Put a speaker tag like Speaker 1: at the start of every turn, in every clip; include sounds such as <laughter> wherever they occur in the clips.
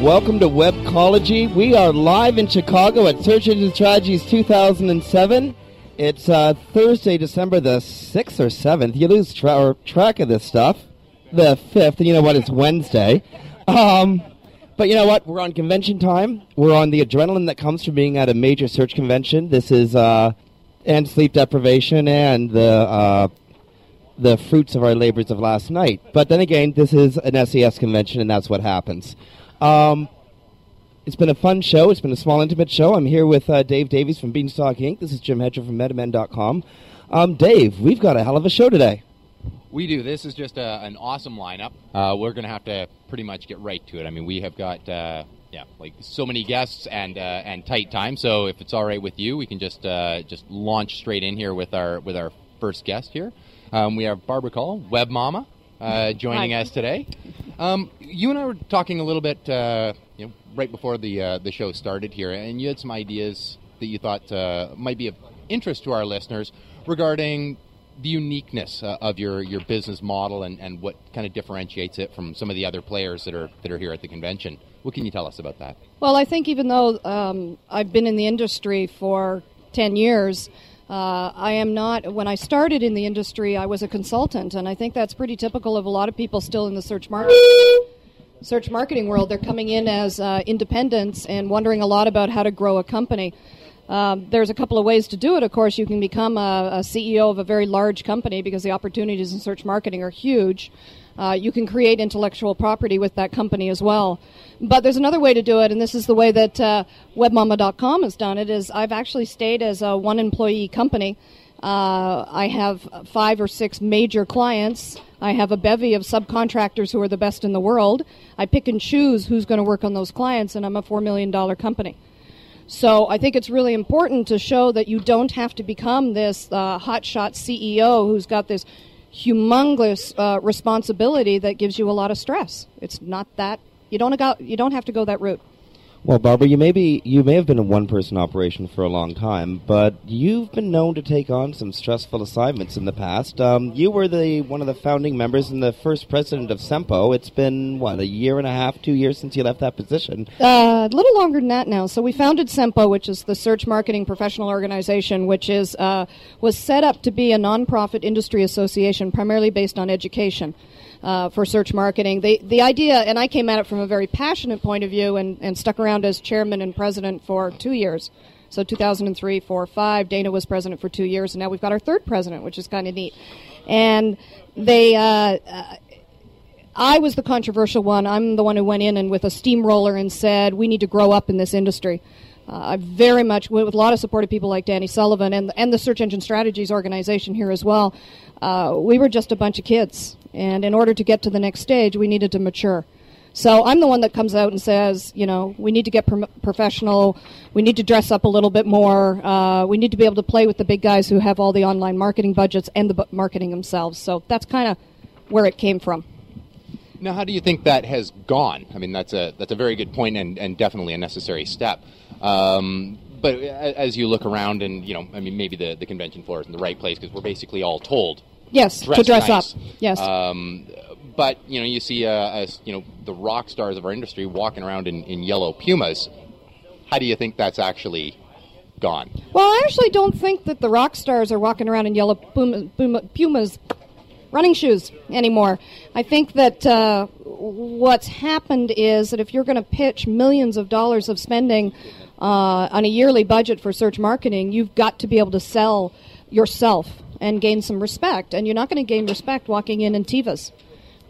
Speaker 1: Welcome to Webcology. We are live in Chicago at Search Engine Strategies 2007. It's uh, Thursday, December the 6th or 7th. You lose tra- track of this stuff. The 5th, and you know what? It's Wednesday. Um, but you know what? We're on convention time. We're on the adrenaline that comes from being at a major search convention. This is, uh, and sleep deprivation and the, uh, the fruits of our labors of last night. But then again, this is an SES convention, and that's what happens. Um, it's been a fun show. It's been a small, intimate show. I'm here with uh, Dave Davies from Beanstalk Inc. This is Jim Hedger from MetaMen.com. Um, Dave, we've got a hell of a show today.
Speaker 2: We do. This is just a, an awesome lineup. Uh, we're going to have to pretty much get right to it. I mean, we have got uh, yeah, like so many guests and uh, and tight time. So if it's all right with you, we can just uh, just launch straight in here with our with our first guest here. Um, we have Barbara Coll, Web Mama, uh, joining
Speaker 3: Hi.
Speaker 2: us today. Um, you and I were talking a little bit, uh, you know, right before the uh, the show started here, and you had some ideas that you thought uh, might be of interest to our listeners regarding the uniqueness uh, of your, your business model and, and what kind of differentiates it from some of the other players that are that are here at the convention. What can you tell us about that?
Speaker 3: Well, I think even though um, I've been in the industry for 10 years, uh, I am not, when I started in the industry, I was a consultant, and I think that's pretty typical of a lot of people still in the search market. Search marketing world, they're coming in as uh, independents and wondering a lot about how to grow a company. Um, there's a couple of ways to do it. Of course, you can become a, a CEO of a very large company because the opportunities in search marketing are huge. Uh, you can create intellectual property with that company as well. But there's another way to do it, and this is the way that uh, WebMama.com has done it. Is I've actually stayed as a one employee company. Uh, I have five or six major clients. I have a bevy of subcontractors who are the best in the world. I pick and choose who's going to work on those clients, and I'm a $4 million company. So I think it's really important to show that you don't have to become this uh, hotshot CEO who's got this humongous uh, responsibility that gives you a lot of stress. It's not that you don't go, you don't have to go that route.
Speaker 1: Well, Barbara, you may be you may have been a one person operation for a long time, but you've been known to take on some stressful assignments in the past. Um, you were the one of the founding members and the first president of Sempo. It's been what a year and a half, two years since you left that position.
Speaker 3: Uh, a little longer than that now. So we founded Sempo, which is the Search Marketing Professional Organization, which is uh, was set up to be a nonprofit industry association, primarily based on education. Uh, for search marketing. The, the idea, and I came at it from a very passionate point of view and, and stuck around as chairman and president for two years. So 2003, 4, 5. Dana was president for two years, and now we've got our third president, which is kind of neat. And they, uh, uh, I was the controversial one. I'm the one who went in and with a steamroller and said, we need to grow up in this industry. Uh, I very much, with a lot of support of people like Danny Sullivan and, and the Search Engine Strategies organization here as well, uh, we were just a bunch of kids. And in order to get to the next stage, we needed to mature. So I'm the one that comes out and says, you know, we need to get pro- professional. We need to dress up a little bit more. Uh, we need to be able to play with the big guys who have all the online marketing budgets and the bu- marketing themselves. So that's kind of where it came from.
Speaker 2: Now, how do you think that has gone? I mean, that's a that's a very good point and, and definitely a necessary step. Um, but as you look around, and you know, I mean, maybe the, the convention floor is in the right place because we're basically all told
Speaker 3: Yes,
Speaker 2: dress
Speaker 3: to dress
Speaker 2: nice.
Speaker 3: up. Yes.
Speaker 2: Um, but you know, you see, uh, as, you know, the rock stars of our industry walking around in, in yellow pumas. How do you think that's actually gone?
Speaker 3: Well, I actually don't think that the rock stars are walking around in yellow puma, puma, pumas running shoes anymore. I think that uh, what's happened is that if you're going to pitch millions of dollars of spending uh, on a yearly budget for search marketing, you've got to be able to sell yourself and gain some respect. And you're not going to gain respect walking in in Tevas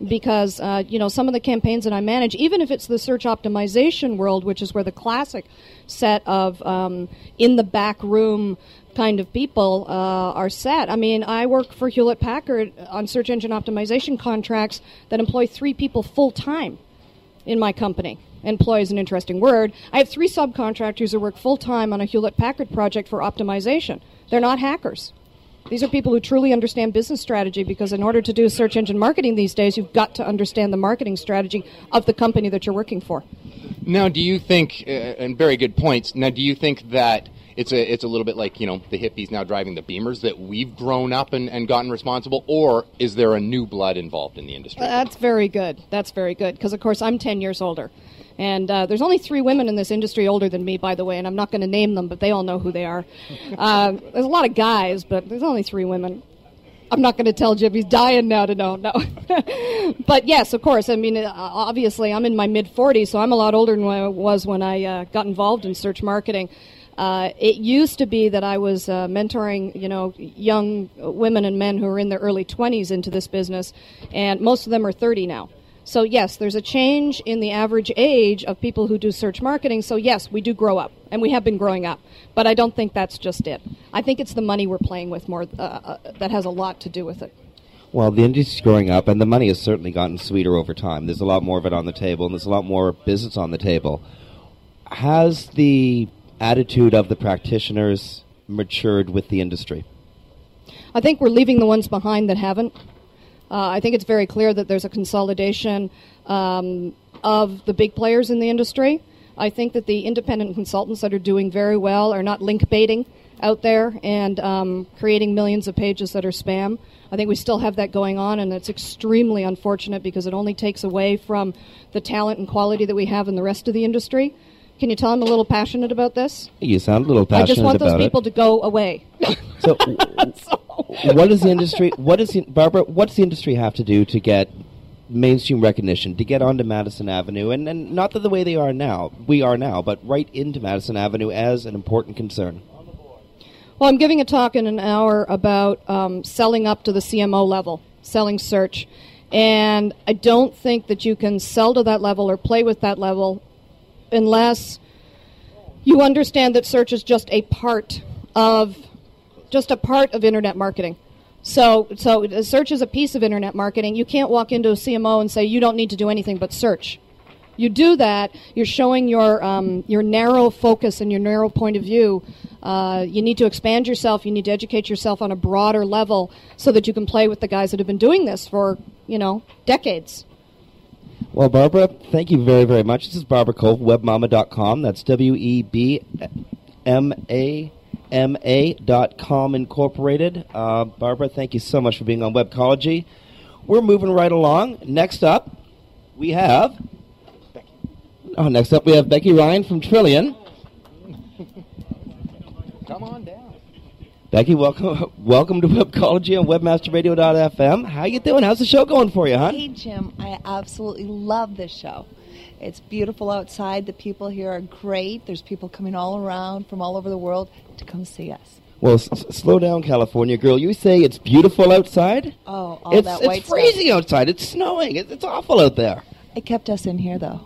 Speaker 3: because uh, you know some of the campaigns that I manage, even if it's the search optimization world, which is where the classic set of um, in the back room kind of people uh, are set. I mean, I work for Hewlett Packard on search engine optimization contracts that employ three people full time in my company. employ is an interesting word. I have three subcontractors who work full time on a Hewlett Packard project for optimization. They're not hackers. These are people who truly understand business strategy because, in order to do search engine marketing these days, you've got to understand the marketing strategy of the company that you're working for.
Speaker 2: Now, do you think, uh, and very good points, now, do you think that it's a, it's a little bit like, you know, the hippies now driving the Beamers, that we've grown up and, and gotten responsible, or is there a new blood involved in the industry?
Speaker 3: That's very good. That's very good because, of course, I'm 10 years older. And uh, there's only three women in this industry older than me, by the way, and I'm not going to name them, but they all know who they are. <laughs> Uh, there's a lot of guys, but there's only three women. I'm not going to tell Jim. He's dying now to know. No. <laughs> but yes, of course. I mean, uh, obviously, I'm in my mid 40s, so I'm a lot older than I was when I uh, got involved in search marketing. Uh, it used to be that I was uh, mentoring, you know, young women and men who are in their early 20s into this business, and most of them are 30 now. So, yes, there's a change in the average age of people who do search marketing. So, yes, we do grow up, and we have been growing up. But I don't think that's just it. I think it's the money we're playing with more uh, uh, that has a lot to do with it.
Speaker 1: Well, the industry's growing up, and the money has certainly gotten sweeter over time. There's a lot more of it on the table, and there's a lot more business on the table. Has the attitude of the practitioners matured with the industry?
Speaker 3: I think we're leaving the ones behind that haven't. Uh, I think it's very clear that there's a consolidation um, of the big players in the industry. I think that the independent consultants that are doing very well are not link baiting out there and um, creating millions of pages that are spam. I think we still have that going on, and it's extremely unfortunate because it only takes away from the talent and quality that we have in the rest of the industry. Can you tell I'm a little passionate about this?
Speaker 1: You sound a little passionate about it.
Speaker 3: I just want those people
Speaker 1: it.
Speaker 3: to go away.
Speaker 1: So, <laughs> what does the industry? What does the, Barbara? What's the industry have to do to get mainstream recognition to get onto Madison Avenue, and, and not that the way they are now, we are now, but right into Madison Avenue as an important concern?
Speaker 3: Well, I'm giving a talk in an hour about um, selling up to the CMO level, selling search. And I don't think that you can sell to that level or play with that level unless you understand that search is just a part of just a part of internet marketing. So, so search is a piece of internet marketing. You can't walk into a CMO and say you don't need to do anything but search. You do that, you're showing your um, your narrow focus and your narrow point of view. Uh, you need to expand yourself. You need to educate yourself on a broader level so that you can play with the guys that have been doing this for you know decades.
Speaker 1: Well, Barbara, thank you very, very much. This is Barbara Coll, webmama.com. That's W E B M A M A dot com incorporated. Uh, Barbara, thank you so much for being on Webcology. We're moving right along. Next up, we have. Becky. Oh, next up we have Becky Ryan from Trellian.
Speaker 2: Come on down.
Speaker 1: Becky, welcome, welcome to Webcology on WebmasterRadio.fm. How you doing? How's the show going for you, huh?
Speaker 4: Hey, Jim, I absolutely love this show. It's beautiful outside. The people here are great. There's people coming all around from all over the world to come see us.
Speaker 1: Well, s- s- slow down, California girl. You say it's beautiful outside?
Speaker 4: Oh, all
Speaker 1: it's
Speaker 4: that
Speaker 1: it's
Speaker 4: white stuff.
Speaker 1: freezing outside. It's snowing. It's, it's awful out there.
Speaker 4: It kept us in here, though.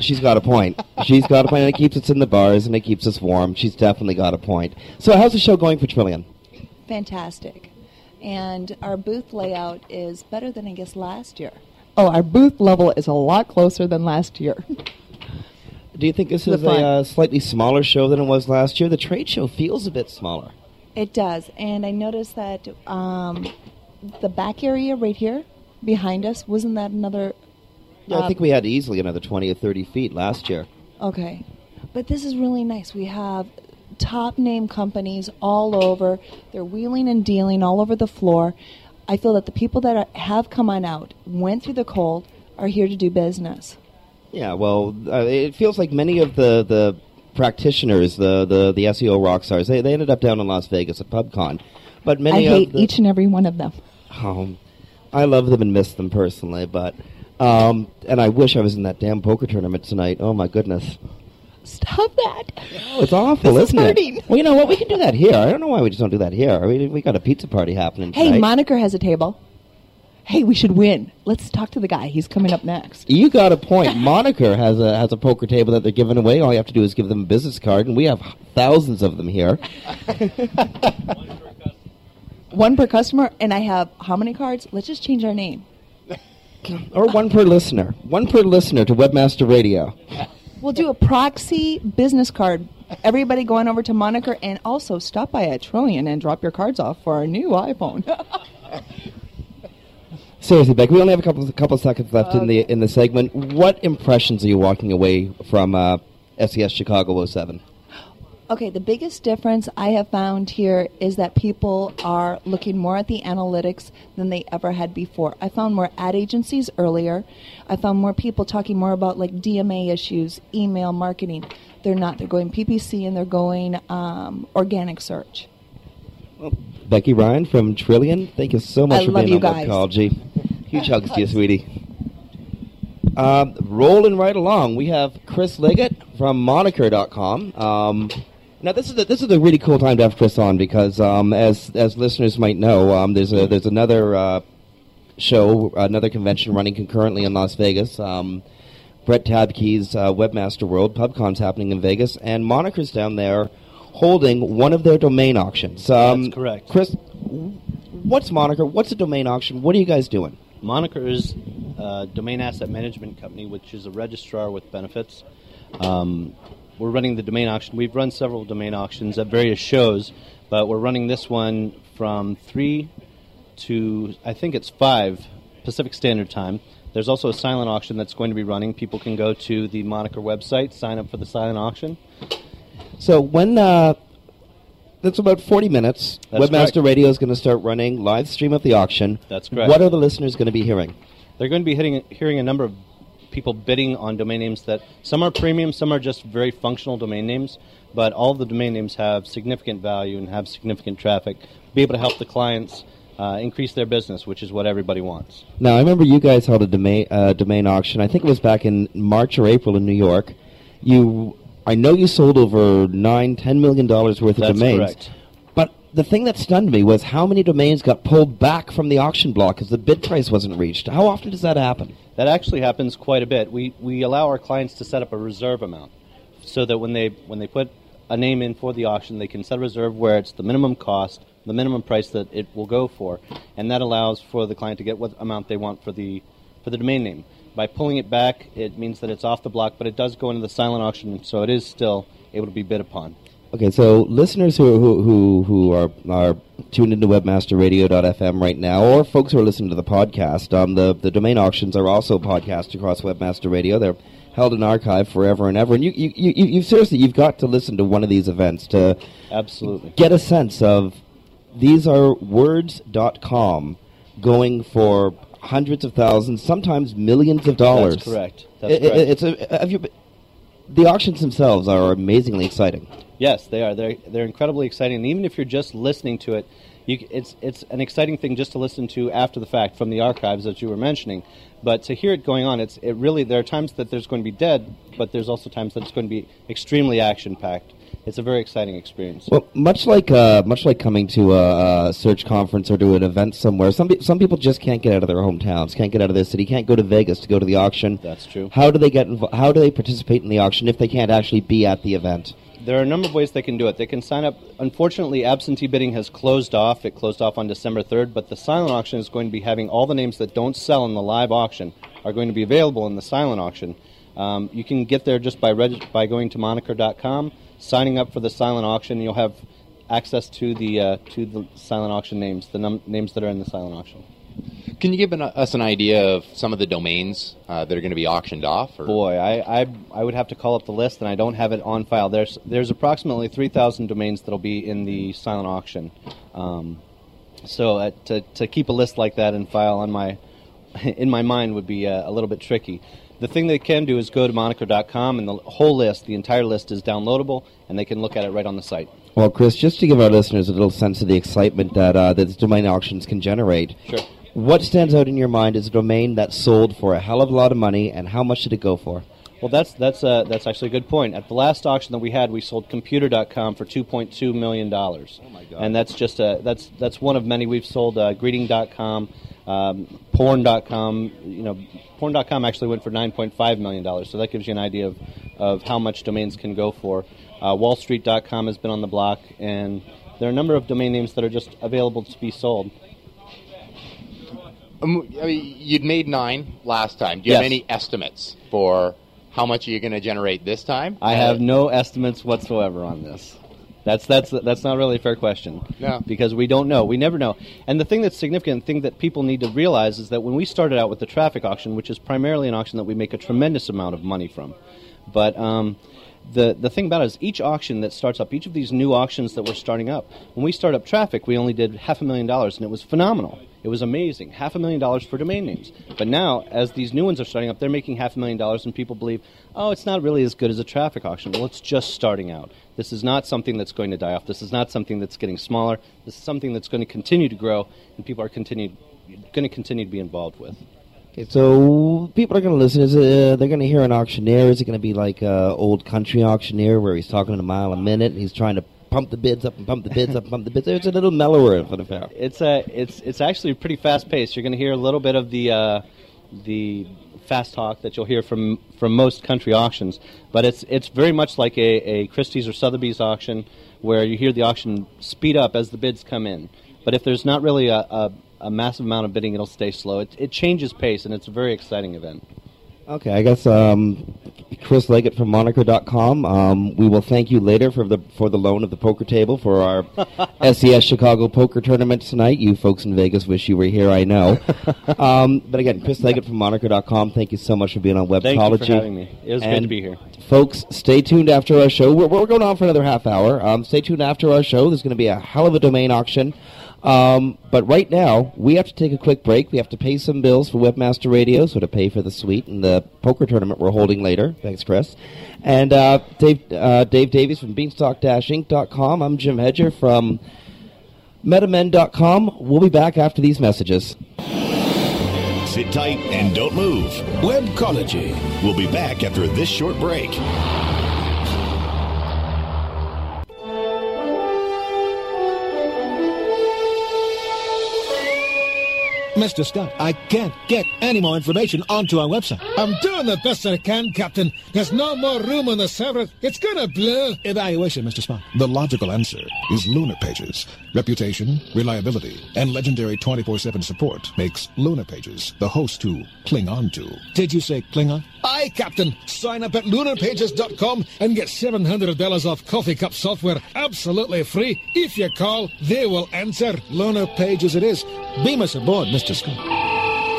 Speaker 1: She's got a point. She's got a point. And it keeps us in the bars and it keeps us warm. She's definitely got a point. So, how's the show going for Trellian?
Speaker 4: Fantastic. And our booth layout is better than I guess last year.
Speaker 5: Oh, our booth level is a lot closer than last year. <laughs>
Speaker 1: Do you think this is a uh, slightly smaller show than it was last year? The trade show feels a bit smaller.
Speaker 4: It does. And I noticed that um, the back area right here behind us, wasn't that another.
Speaker 1: Yeah, I
Speaker 4: uh,
Speaker 1: think we had easily another 20 or 30 feet last year.
Speaker 4: Okay. But this is really nice. We have top name companies all over. They're wheeling and dealing all over the floor. I feel that the people that are, have come on out, went through the cold, are here to do business.
Speaker 1: Yeah, well, uh, it feels like many of the, the practitioners, the, the, the SEO rock stars, they, they ended up down in Las Vegas at PubCon. But
Speaker 5: I
Speaker 1: many
Speaker 5: hate
Speaker 1: of the,
Speaker 5: each and every one of them.
Speaker 1: Um, I love them and miss them personally, but um, and I wish I was in that damn poker tournament tonight. Oh my goodness,
Speaker 5: Stop that.
Speaker 1: oh, it's awful,
Speaker 5: This is
Speaker 1: isn't
Speaker 5: hurting.
Speaker 1: it? Well, you know what? We can do that here. I don't know why we just don't do that here. I mean, we got a pizza party happening.
Speaker 5: Hey,
Speaker 1: tonight.
Speaker 5: Moniker has a table. Hey, we should win. Let's talk to the guy. He's coming up next.
Speaker 1: You got a point. <laughs> Moniker has a has a poker table that they're giving away. All you have to do is give them a business card, and we have thousands of them here. <laughs>
Speaker 5: One per customer, and I have how many cards? Let's just change our name. <laughs>
Speaker 1: or one per listener. One per listener to Webmaster Radio.
Speaker 4: We'll do a proxy business card. Everybody going over to Moniker and also stop by at Trellian and drop your cards off for our new iPhone.
Speaker 1: Seriously, Beck, we only have a couple couple seconds left in the in the segment. What impressions are you walking away from uh, SES Chicago 07?
Speaker 4: Okay, the biggest difference I have found here is that people are looking more at the analytics than they ever had before. I found more ad agencies earlier. I found more people talking more about like DMA issues, email marketing. They're not. They're going PPC and they're going um, organic search.
Speaker 1: Becky Ryan from Trellian, thank you so much
Speaker 4: I
Speaker 1: for being
Speaker 4: you
Speaker 1: on
Speaker 4: guys.
Speaker 1: Webcology. Huge <laughs> hugs to you, sweetie. Um, rolling right along, we have Chris Liggett from Moniker.com. Um, now, this is a, this is a really cool time to have Chris on because, um, as as listeners might know, um, there's a there's another uh, show, another convention running concurrently in Las Vegas. Um, Brett Tabke's uh, Webmaster World PubCon's happening in Vegas, and Moniker's down there holding one of their domain auctions. Um,
Speaker 6: That's correct.
Speaker 1: Chris, what's Moniker? What's a domain auction? What are you guys doing?
Speaker 6: Moniker is a domain asset management company, which is a registrar with benefits. Um, we're running the domain auction. We've run several domain auctions at various shows, but we're running this one from 3 to, I think it's 5 Pacific Standard Time. There's also a silent auction that's going to be running. People can go to the Moniker website, sign up for the silent auction.
Speaker 1: So when uh, that's about forty minutes,
Speaker 6: That's
Speaker 1: Webmaster
Speaker 6: correct.
Speaker 1: Radio is going to start running live stream of the auction.
Speaker 6: That's correct.
Speaker 1: What are the listeners going to be hearing?
Speaker 6: They're going to be hitting, hearing a number of people bidding on domain names that some are premium, some are just very functional domain names, but all the domain names have significant value and have significant traffic. Be able to help the clients uh, increase their business, which is what everybody wants.
Speaker 1: Now, I remember you guys held a domain uh, domain auction. I think it was back in March or April in New York. You, I know you sold over nine, ten million dollars worth of
Speaker 6: That's
Speaker 1: domains.
Speaker 6: correct.
Speaker 1: But the thing that stunned me was how many domains got pulled back from the auction block because the bid price wasn't reached. How often does that happen?
Speaker 6: That actually happens quite a bit. We, we allow our clients to set up a reserve amount so that when they when they put a name in for the auction, they can set a reserve where it's the minimum cost, the minimum price that it will go for, and that allows for the client to get what amount they want for the for the domain name. By pulling it back, it means that it's off the block, but it does go into the silent auction, so it is still able to be bid upon.
Speaker 1: Okay, so listeners who who who, who are are tuned into webmasterradio.fm right now, or folks who are listening to the podcast, um, the the domain auctions are also podcast across Webmaster Radio. They're held in archive forever and ever. And you you, you, you you seriously you've got to listen to one of these events to
Speaker 6: Absolutely.
Speaker 1: get a sense of these are words.com going for hundreds of thousands, sometimes millions of dollars.
Speaker 6: That's correct. That's
Speaker 1: It- it-
Speaker 6: correct.
Speaker 1: it's a, have you, the auctions themselves are amazingly exciting.
Speaker 6: Yes, they are. They're they're incredibly exciting. And even if you're just listening to it, you, it's it's an exciting thing just to listen to after the fact from the archives that you were mentioning. But to hear it going on, it's it really there are times that there's going to be dead, but there's also times that it's going to be extremely action packed. It's a very exciting experience.
Speaker 1: Well, much like uh, much like coming to a, a search conference or to an event somewhere, some pe- some people just can't get out of their hometowns, can't get out of their city, can't go to Vegas to go to the auction.
Speaker 6: That's true.
Speaker 1: How do they get invo- How do they participate in the auction if they can't actually be at the event?
Speaker 6: There are a number of ways they can do it. They can sign up. Unfortunately, absentee bidding has closed off. It closed off on December 3rd, but the silent auction is going to be having all the names that don't sell in the live auction are going to be available in the silent auction. Um, you can get there just by reg- by going to moniker.com, signing up for the silent auction. You'll have access to the uh, to the silent auction names, the num- names that are in the silent auction.
Speaker 2: Can you give an, us an idea of some of the domains uh, that are going to be auctioned off? Or?
Speaker 6: Boy, I, I I would have to call up the list, and I don't have it on file. There's there's approximately three thousand domains that'll be in the silent auction. Um, so uh, to to keep a list like that in file on my <laughs> in my mind would be uh, a little bit tricky. The thing they can do is go to moniker.com, and the whole list, the entire list, is downloadable, and they can look at it right on the site.
Speaker 1: Well, Chris, just to give our listeners a little sense of the excitement that uh, that domain auctions can generate,
Speaker 6: Sure.
Speaker 1: what stands out in your mind is a domain that sold for a hell of a lot of money, and how much did it go for?
Speaker 6: Well, that's that's uh, that's actually a good point. At the last auction that we had, we sold Computer.com for 2.2 million dollars. Oh my God! And that's just a that's that's one of many. We've sold uh, Greeting.com, um, Porn.com. You know, Porn.com actually went for 9.5 million dollars. So that gives you an idea of of how much domains can go for. Uh, WallStreet.com has been on the block, and there are a number of domain names that are just available to be sold.
Speaker 2: Um, I mean, you'd made nine last time. Do you have any estimates for how much are you going to generate this time?
Speaker 6: I have no estimates whatsoever on this. That's that's that's not really a fair question.
Speaker 2: No.
Speaker 6: because we don't know. We never know. And the thing that's significant, the thing that people need to realize, is that when we started out with the traffic auction, which is primarily an auction that we make a tremendous amount of money from, but um, the the thing about it is each auction that starts up, each of these new auctions that we're starting up, when we start up traffic, we only did half a million dollars, and it was phenomenal. It was amazing, half a million dollars for domain names. But now, as these new ones are starting up, they're making half a million dollars, and people believe, oh, it's not really as good as a traffic auction. Well, it's just starting out. This is not something that's going to die off. This is not something that's getting smaller. This is something that's going to continue to grow, and people are continue, going to continue to be involved with.
Speaker 1: Okay, so people are going to listen. Is it, uh, they're going to hear an auctioneer? Is it going to be like uh, old country auctioneer where he's talking a mile a minute and he's trying to pump the bids up and pump the bids up and pump the bids? It's a little mellower for the fair.
Speaker 6: It's a it's it's actually pretty fast paced. You're going to hear a little bit of the uh, the fast talk that you'll hear from from most country auctions, but it's it's very much like a, a Christie's or Sotheby's auction where you hear the auction speed up as the bids come in. But if there's not really a, a, a massive amount of bidding, it'll stay slow. It, it changes pace, and it's a very exciting event.
Speaker 1: Okay, I guess um, Chris Leggett from Moniker.com. Um, we will thank you later for the for the loan of the poker table for our <laughs> SES Chicago Poker Tournament tonight. You folks in Vegas wish you were here, I know. <laughs> um, but again, Chris Leggett from Moniker.com. Thank you so much for being on
Speaker 6: Thank
Speaker 1: Webcology.
Speaker 6: you for having me. It was good to be here.
Speaker 1: Folks, stay tuned after our show. We're, we're going on for another half hour. Um, stay tuned after our show. There's going to be a hell of a domain auction. Um, but right now, we have to take a quick break. We have to pay some bills for Webmaster Radio, so to pay for the suite and the poker tournament we're holding later. Thanks, Chris. And uh, Dave, uh, Dave Davies from Beanstalk-Inc.com. I'm Jim Hedger from MetaMen.com. We'll be back after these messages.
Speaker 7: Sit tight and don't move.
Speaker 8: Webcology.
Speaker 7: We'll be back after this short break.
Speaker 9: Mr. Scott, I can't get any more information onto our website.
Speaker 10: I'm doing the best I can, Captain. There's no more room on the server. It's gonna blow.
Speaker 9: Evaluation, Mr. Spock. The logical answer is Lunar Pages. Reputation, reliability, and legendary 24-7 support makes Lunar Pages the host to cling on to. Did you say cling on?
Speaker 10: Aye, Captain. Sign up at lunarpages.com and get $700 off coffee cup software absolutely free. If you call, they will answer.
Speaker 9: Lunar Pages it is. Beam us aboard, Mr. Scott.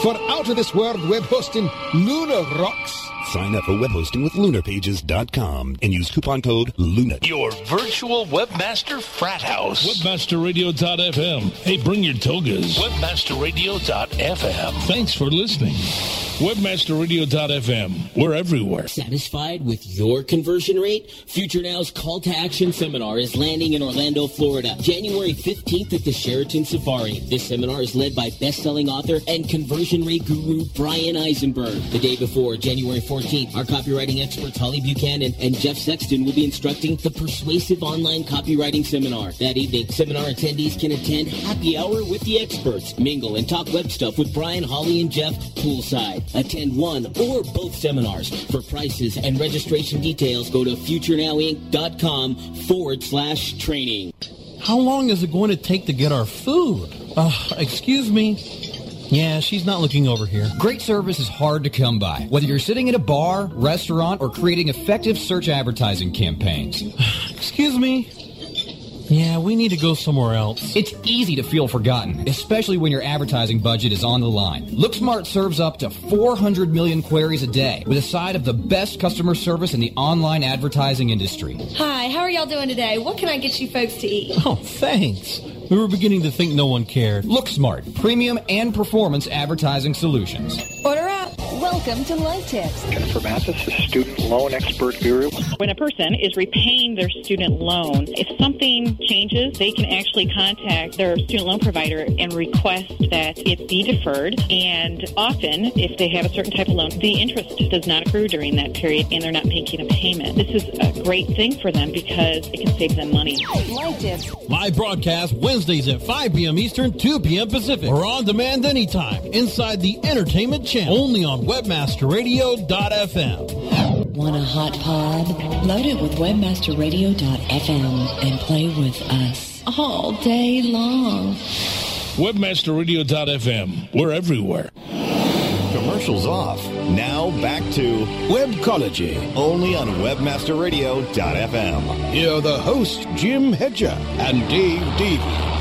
Speaker 10: For out of this world web hosting, Lunar rocks.
Speaker 7: Sign up for web hosting with lunarpages.com and use coupon code LUNAT.
Speaker 11: Your virtual webmaster frat house.
Speaker 12: Webmasterradio.fm. Hey, bring your togas.
Speaker 11: Webmasterradio.fm.
Speaker 12: Thanks for listening. Webmasterradio.fm. We're everywhere.
Speaker 13: Satisfied with your conversion rate? Future Now's Call to Action seminar is landing in Orlando, Florida, January 15th at the Sheraton Safari. This seminar is led by best-selling author and conversion rate guru Bryan Eisenberg. The day before, January 14th, our copywriting experts Holly Buchanan and Jeff Sexton will be instructing the Persuasive Online Copywriting Seminar. That evening, seminar attendees can attend happy hour with the experts, mingle and talk web stuff with Brian, Holly, and Jeff poolside. Attend one or both seminars. For prices and registration details, go to futurenowinc.com forward slash training.
Speaker 14: How long is it going to take to get our food? Uh, excuse me. Yeah, she's not looking over here.
Speaker 15: Great service is hard to come by, whether you're sitting in a bar, restaurant, or creating effective search advertising campaigns. <sighs>
Speaker 14: Excuse me. Yeah, we need to go somewhere else.
Speaker 15: It's easy to feel forgotten, especially when your advertising budget is on the line. LookSmart serves up to 400 million queries a day with a side of the best customer service in the online advertising industry.
Speaker 16: Hi, how are y'all doing today? What can I get you folks to eat?
Speaker 14: Oh, thanks. We were beginning to think no one cared.
Speaker 15: LookSmart, premium and performance advertising solutions.
Speaker 16: Order up.
Speaker 17: Welcome to Life Tips.
Speaker 18: Jennifer Mathis, the student loan expert guru.
Speaker 19: When a person is repaying their student loan, if something changes, they can actually contact their student loan provider and request that it be deferred. And often, if they have a certain type of loan, the interest does not accrue during that period and they're not making a payment. This is a great thing for them because it can save them money.
Speaker 17: Life Tips.
Speaker 14: Live broadcast Wednesdays at 5 p.m. Eastern, 2 p.m. Pacific, or on demand anytime inside the entertainment channel, only on webmasterradio.fm.
Speaker 20: Want a hot pod? Load it with webmasterradio.fm and play with us all day long.
Speaker 12: Webmasterradio.fm. We're everywhere.
Speaker 21: Commercials off. Now back to
Speaker 8: Webcology.
Speaker 21: Only on WebmasterRadio.fm.
Speaker 8: Here are the hosts, Jim Hedger and Dave Davies.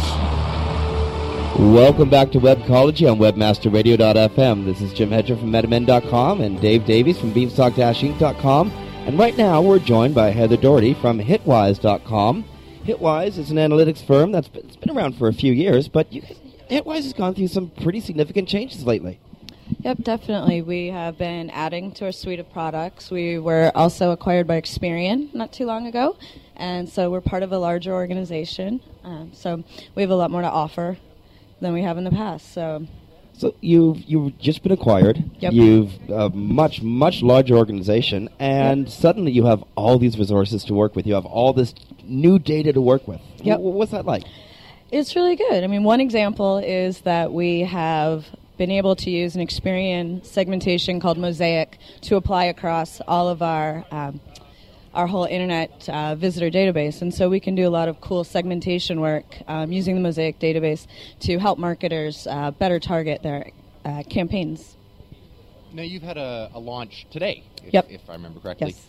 Speaker 1: Welcome back to Webcology on WebmasterRadio.fm. This is Jim Hedger from MetaMen.com and Dave Davies from Beanstalk-Inc.com. And right now we're joined by Heather Doherty from Hitwise.com. Hitwise is an analytics firm that's been, it's been around for a few years, but you, Hitwise has gone through some pretty significant changes lately.
Speaker 22: Yep, definitely. We have been adding to our suite of products. We were also acquired by Experian not too long ago, and so we're part of a larger organization. Um, so we have a lot more to offer than we have in the past. So
Speaker 1: So you've you've just been acquired.
Speaker 22: Yep.
Speaker 1: You've a much much larger organization, and suddenly you have all these resources to work with. You have all this new data to work with.
Speaker 22: Yep.
Speaker 1: Wh- What's that like?
Speaker 22: It's really good. I mean, one example is that we have been able to use an Experian segmentation called Mosaic to apply across all of our um, our whole internet uh, visitor database, and so we can do a lot of cool segmentation work um, using the Mosaic database to help marketers uh, better target their uh, campaigns.
Speaker 2: Now you've had a, a launch today, if,
Speaker 22: Yep.
Speaker 2: if I remember correctly.
Speaker 22: Yes.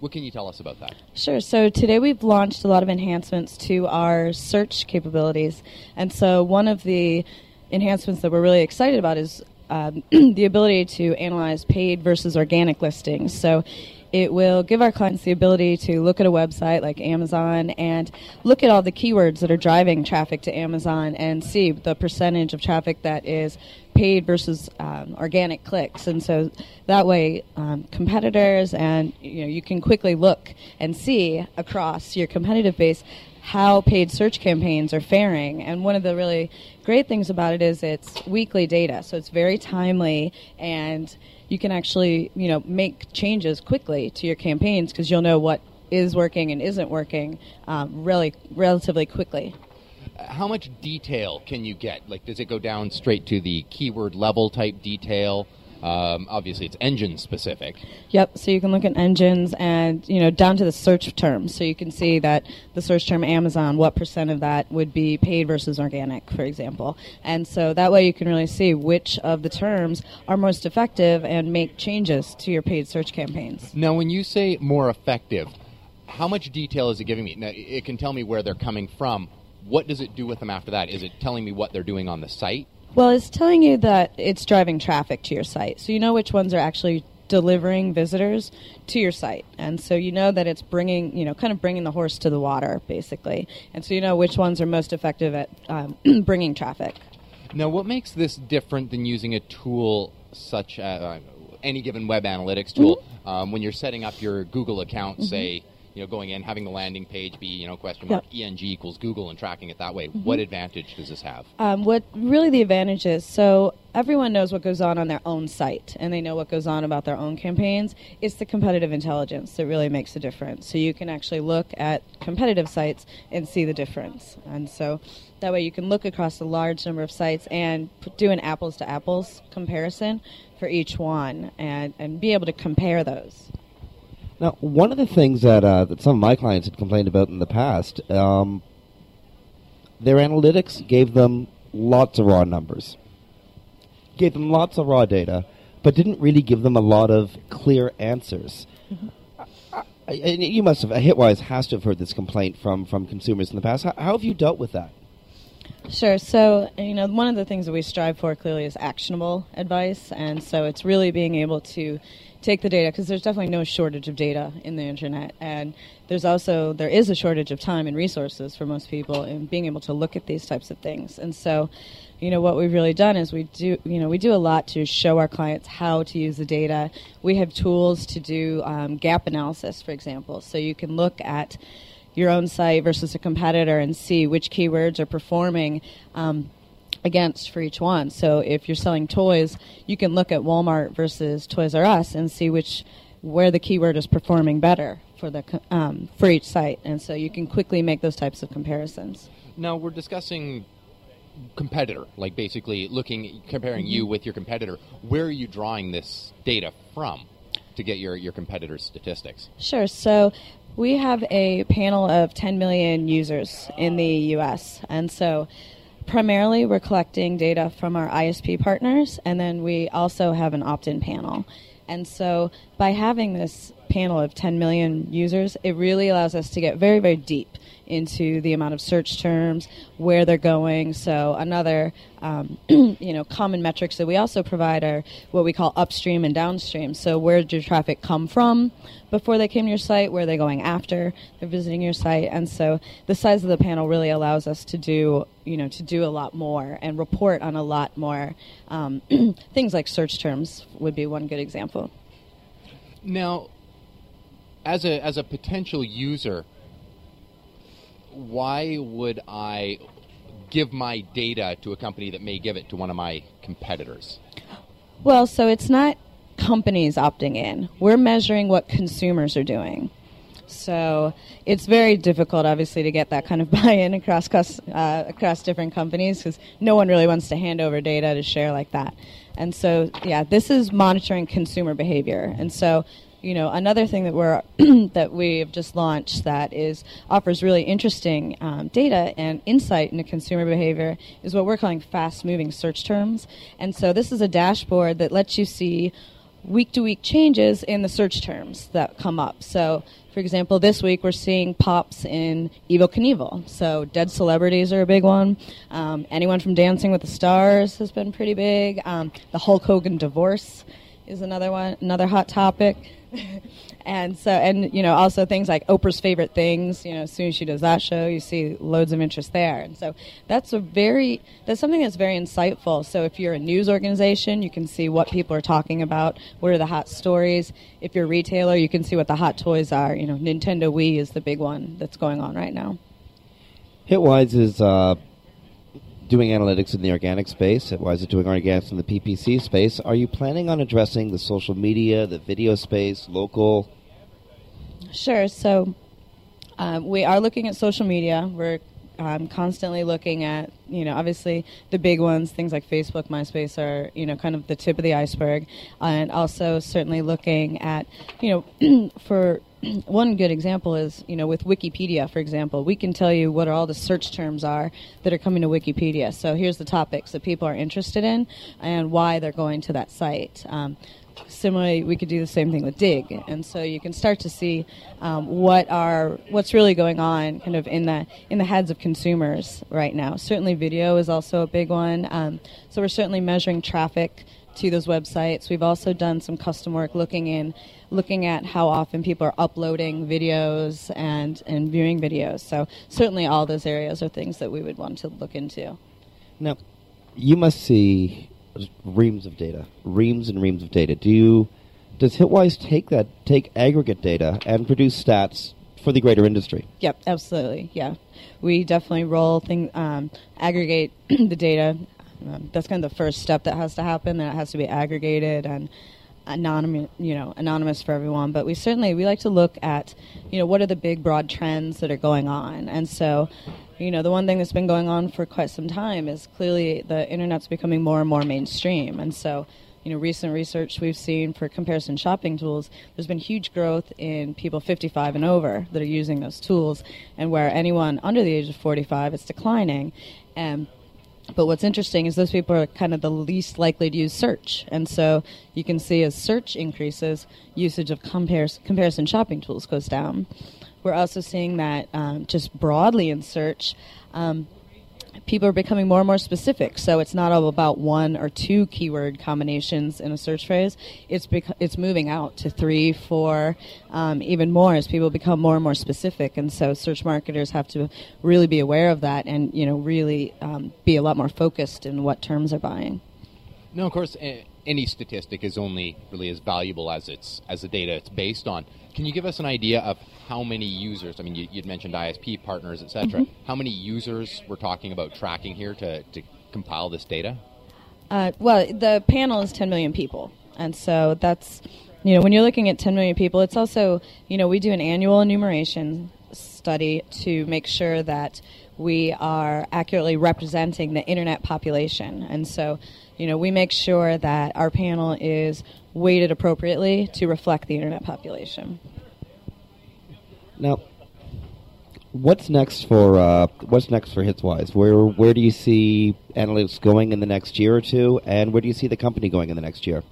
Speaker 2: What can you tell us about that?
Speaker 22: Sure. So today we've launched a lot of enhancements to our search capabilities. And so one of the enhancements that we're really excited about is um, <clears throat> the ability to analyze paid versus organic listings. So it will give our clients the ability to look at a website like Amazon and look at all the keywords that are driving traffic to Amazon and see the percentage of traffic that is paid versus um, organic clicks. And so that way, um, competitors and you know you can quickly look and see across your competitive base how paid search campaigns are faring. And one of the really great things about it is it's weekly data, so it's very timely and you can actually, you know, make changes quickly to your campaigns because you'll know what is working and isn't working um, really relatively quickly.
Speaker 2: How much detail can you get? Like, does it go down straight to the keyword level type detail? Um, obviously, it's engine specific.
Speaker 22: Yep. So you can look at engines and you know down to the search terms. So you can see that the search term Amazon, what percent of that would be paid versus organic, for example. And so that way you can really see which of the terms are most effective and make changes to your paid search campaigns.
Speaker 2: Now, when you say more effective, how much detail is it giving me? Now, it can tell me where they're coming from. What does it do with them after that? Is it telling me what they're doing on the site?
Speaker 22: Well, it's telling you that it's driving traffic to your site. So you know which ones are actually delivering visitors to your site. And so you know that it's bringing, you know, kind of bringing the horse to the water, basically. And so you know which ones are most effective at um, <clears throat> bringing traffic.
Speaker 2: Now, what makes this different than using a tool such as uh, any given web analytics tool? Um, when you're setting up your Google account,
Speaker 22: Mhm.
Speaker 2: say, you know, going in, having the landing page be, you know, question mark eng equals Google and tracking it that way.
Speaker 22: Mhm.
Speaker 2: What advantage does this have?
Speaker 22: Um, what really the advantage is so everyone knows what goes on on their own site and they know what goes on about their own campaigns. It's the competitive intelligence that really makes a difference. So you can actually look at competitive sites and see the difference. And so that way you can look across a large number of sites and do an apples to apples comparison for each one and, and be able to compare those.
Speaker 1: Now, one of the things that uh, that some of my clients had complained about in the past, um, their analytics gave them lots of raw numbers, gave them lots of raw data, but didn't really give them a lot of clear answers. I- And you must have Hitwise has to have heard this complaint from from consumers in the past. How, how have you dealt with that?
Speaker 22: Sure. So, you know, one of the things that we strive for clearly is actionable advice. And so it's really being able to take the data because there's definitely no shortage of data in the internet. And there's also, there is a shortage of time and resources for most people in being able to look at these types of things. And so, you know, what we've really done is we do, you know, we do a lot to show our clients how to use the data. We have tools to do um, gap analysis, for example. So you can look at your own site versus a competitor and see which keywords are performing um, against for each one. So if you're selling toys, you can look at Walmart versus Toys R Us and see which where the keyword is performing better for the um, for each site, and so you can quickly make those types of comparisons.
Speaker 2: Now we're discussing competitor, like basically looking comparing you
Speaker 22: Mhm.
Speaker 2: with your competitor. Where are you drawing this data from to get your your competitor's statistics?
Speaker 22: Sure. So we have a panel of 10 million users in the U.S., and so primarily, we're collecting data from our ISP partners, and then we also have an opt in panel. And so, by having this panel of 10 million users, it really allows us to get very, very deep into the amount of search terms, where they're going. So another, um, <clears throat> you know, common metrics that we also provide are what we call upstream and downstream. So where did your traffic come from before they came to your site? Where are they going after they're visiting your site? And so the size of the panel really allows us to do, you know, to do a lot more and report on a lot more um, <clears throat> things like search terms would be one good example.
Speaker 2: Now, as a as a potential user, why would I give my data to a company that may give it to one of my competitors?
Speaker 22: Well, so it's not companies opting in. We're measuring what consumers are doing. So it's very difficult, obviously, to get that kind of <laughs> buy-in across uh, across different companies because no one really wants to hand over data to share like that. And so, yeah, this is monitoring consumer behavior. And so you know, another thing that we're <clears throat> that we've just launched that is offers really interesting um, data and insight into consumer behavior is what we're calling fast-moving search terms. And so this is a dashboard that lets you see week to week changes in the search terms that come up. So, for example, this week we're seeing pops in Evel Knievel. So, dead celebrities are a big one. Um, anyone from Dancing with the Stars has been pretty big. Um, the Hulk Hogan divorce is another one, another hot topic. <laughs> and so, and you know, also things like Oprah's favorite things. You know, as soon as she does that show, you see loads of interest there. And so, that's a very that's something that's very insightful. So, if you're a news organization, you can see what people are talking about. What are the hot stories? If you're a retailer, you can see what the hot toys are. You know, Nintendo Wii is the big one that's going on right now.
Speaker 1: Hitwise is uh, doing analytics in the organic space? Why is it doing organics in the PPC space? Are you planning on addressing the social media, the video space, local?
Speaker 22: Sure. So um, we are looking at social media. We're um, constantly looking at, you know, obviously the big ones, things like Facebook, MySpace are, you know, kind of the tip of the iceberg. And also certainly looking at, you know, <clears throat> for <clears throat> one good example is, you know, with Wikipedia, for example, we can tell you what all the search terms are that are coming to Wikipedia. So here's the topics that people are interested in and why they're going to that site. Um, similarly, we could do the same thing with Digg, and so you can start to see um, what are what's really going on, kind of in the in the heads of consumers right now. Certainly, video is also a big one. Um, so we're certainly measuring traffic to those websites. We've also done some custom work looking in looking at how often people are uploading videos and, and viewing videos. So certainly all those areas are things that we would want to look into.
Speaker 1: Now, you must see reams of data, reams and reams of data. Do you does Hitwise take that take aggregate data and produce stats for the greater industry?
Speaker 22: Yep, absolutely. Yeah, we definitely roll thing um, aggregate <clears throat> the data. Um, that's kind of the first step that has to happen. That it has to be aggregated and anonymous, you know, anonymous for everyone. But we certainly we like to look at, you know, what are the big broad trends that are going on. And so, you know, the one thing that's been going on for quite some time is clearly the internet's becoming more and more mainstream. And so, you know, recent research we've seen for comparison shopping tools, there's been huge growth in people 55 and over that are using those tools, and where anyone under the age of 45, is declining. And but what's interesting is those people are kind of the least likely to use search. And so you can see as search increases, usage of compares, comparison shopping tools goes down. We're also seeing that um, just broadly in search, um, people are becoming more and more specific. So it's not all about one or two keyword combinations in a search phrase. It's bec- it's moving out to three, four, um, even more as people become more and more specific. And so search marketers have to really be aware of that and you know really um, be a lot more focused in what terms they're buying.
Speaker 2: No, of course, any statistic is only really as valuable as it's as the data it's based on. Can you give us an idea of how many users? I mean, you, would mentioned ISP partners, etc. Mm-hmm. How many users we're talking about tracking here to, to compile this data?
Speaker 22: Uh, well, the panel is 10 million people, and so that's you know when you're looking at 10 million people, it's also you know we do an annual enumeration study to make sure that we are accurately representing the internet population, and so you know we make sure that our panel is weighted appropriately to reflect the internet population.
Speaker 1: Now, what's next for uh, what's next for Hitwise? Where where do you see analytics going in the next year or two, and where do you see the company going in the next year?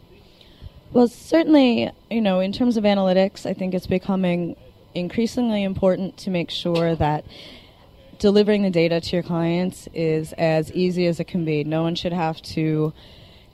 Speaker 22: Well, certainly, you know, in terms of analytics, I think it's becoming increasingly important to make sure that delivering the data to your clients is as easy as it can be. No one should have to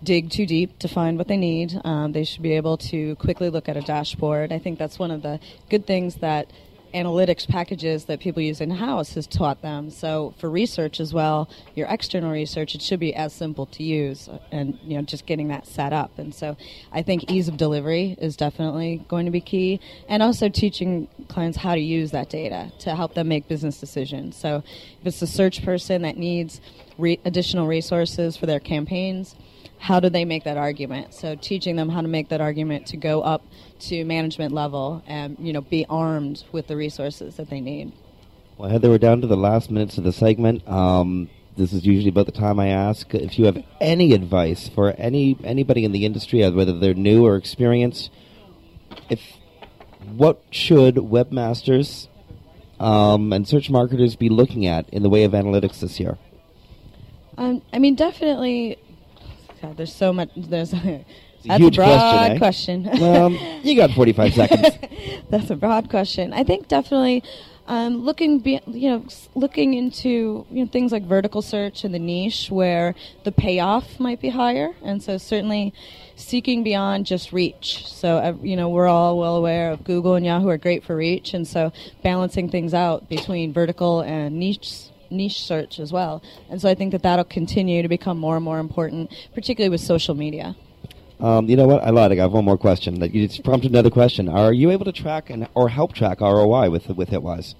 Speaker 22: dig too deep to find what they need. Um, they should be able to quickly look at a dashboard. I think that's one of the good things that analytics packages that people use in house has taught them. So for research as well, your external research, it should be as simple to use, and you know just getting that set up. And so I think ease of delivery is definitely going to be key, and also teaching clients how to use that data to help them make business decisions. So if it's a search person that needs re- additional resources for their campaigns how do they make that argument? So teaching them how to make that argument to go up to management level and you know be armed with the resources that they need.
Speaker 1: Well, Heather, we're down to the last minutes of the segment. Um, this is usually about the time I ask if you have any advice for any anybody in the industry, uh, whether they're new or experienced. If what should webmasters um, and search marketers be looking at in the way of analytics this year?
Speaker 22: Um, I mean, definitely God, there's so much. There's <laughs>
Speaker 1: a
Speaker 22: that's
Speaker 1: huge
Speaker 22: a broad
Speaker 1: question,
Speaker 22: question. <laughs>
Speaker 1: eh? Um, you got 45 seconds. <laughs>
Speaker 22: that's a broad question. I think definitely um, looking, be, you know, looking into you know things like vertical search and the niche where the payoff might be higher, and so certainly seeking beyond just reach. So uh, you know, we're all well aware of Google and Yahoo are great for reach, and so balancing things out between vertical and niche niche search as well. And so I think that that'll continue to become more and more important, particularly with social media.
Speaker 1: Um, you know what? I lied. I got one more question. That you just prompted another question. Are you able to track and or help track ROI with with Hitwise?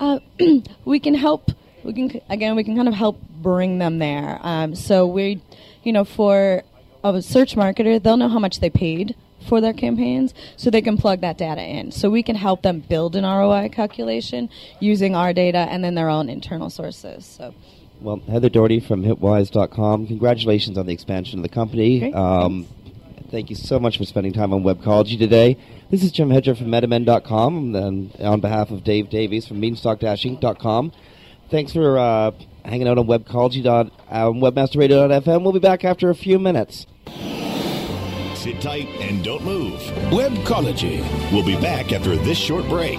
Speaker 22: Uh, <clears throat> we can help. We can again. We can kind of help bring them there. Um, so we, you know, for a search marketer, they'll know how much they paid for their campaigns, so they can plug that data in. So we can help them build an ROI calculation using our data and then their own internal sources. So.
Speaker 1: Well, Heather Dougherty from Hitwise.com. Congratulations on the expansion of the company.
Speaker 22: Great.
Speaker 1: Um, thank you so much for spending time on Webcology today. This is Jim Hedger from Metamend.com, and on behalf of Dave Davies from Beanstalk-Inc.com. Thanks for uh, hanging out on Webcology. Um, WebmasterRadio.fm. We'll be back after a few minutes.
Speaker 21: Sit tight and don't move.
Speaker 8: Webcology.
Speaker 21: We'll be back after this short break.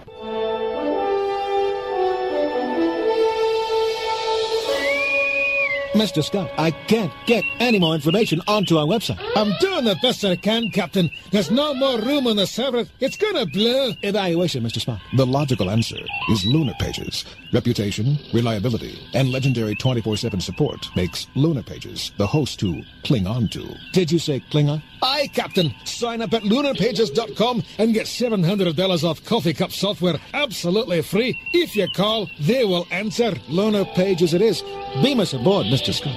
Speaker 10: Mr. Scott, I can't get any more information onto our website. I'm doing the best I can, Captain. There's no more room on the server. It's gonna blow. Evaluation, Mr. Spock.
Speaker 9: The logical answer is Lunar Pages. Reputation, reliability, and legendary 24-7 support makes Lunar Pages the host to cling on to.
Speaker 10: Did you say Klingon? Aye, Captain. Sign up at lunarpages.com and get $700 off coffee cup software absolutely free. If you call, they will answer.
Speaker 9: Lunar Pages it is. Beam us aboard, Mr. Scott.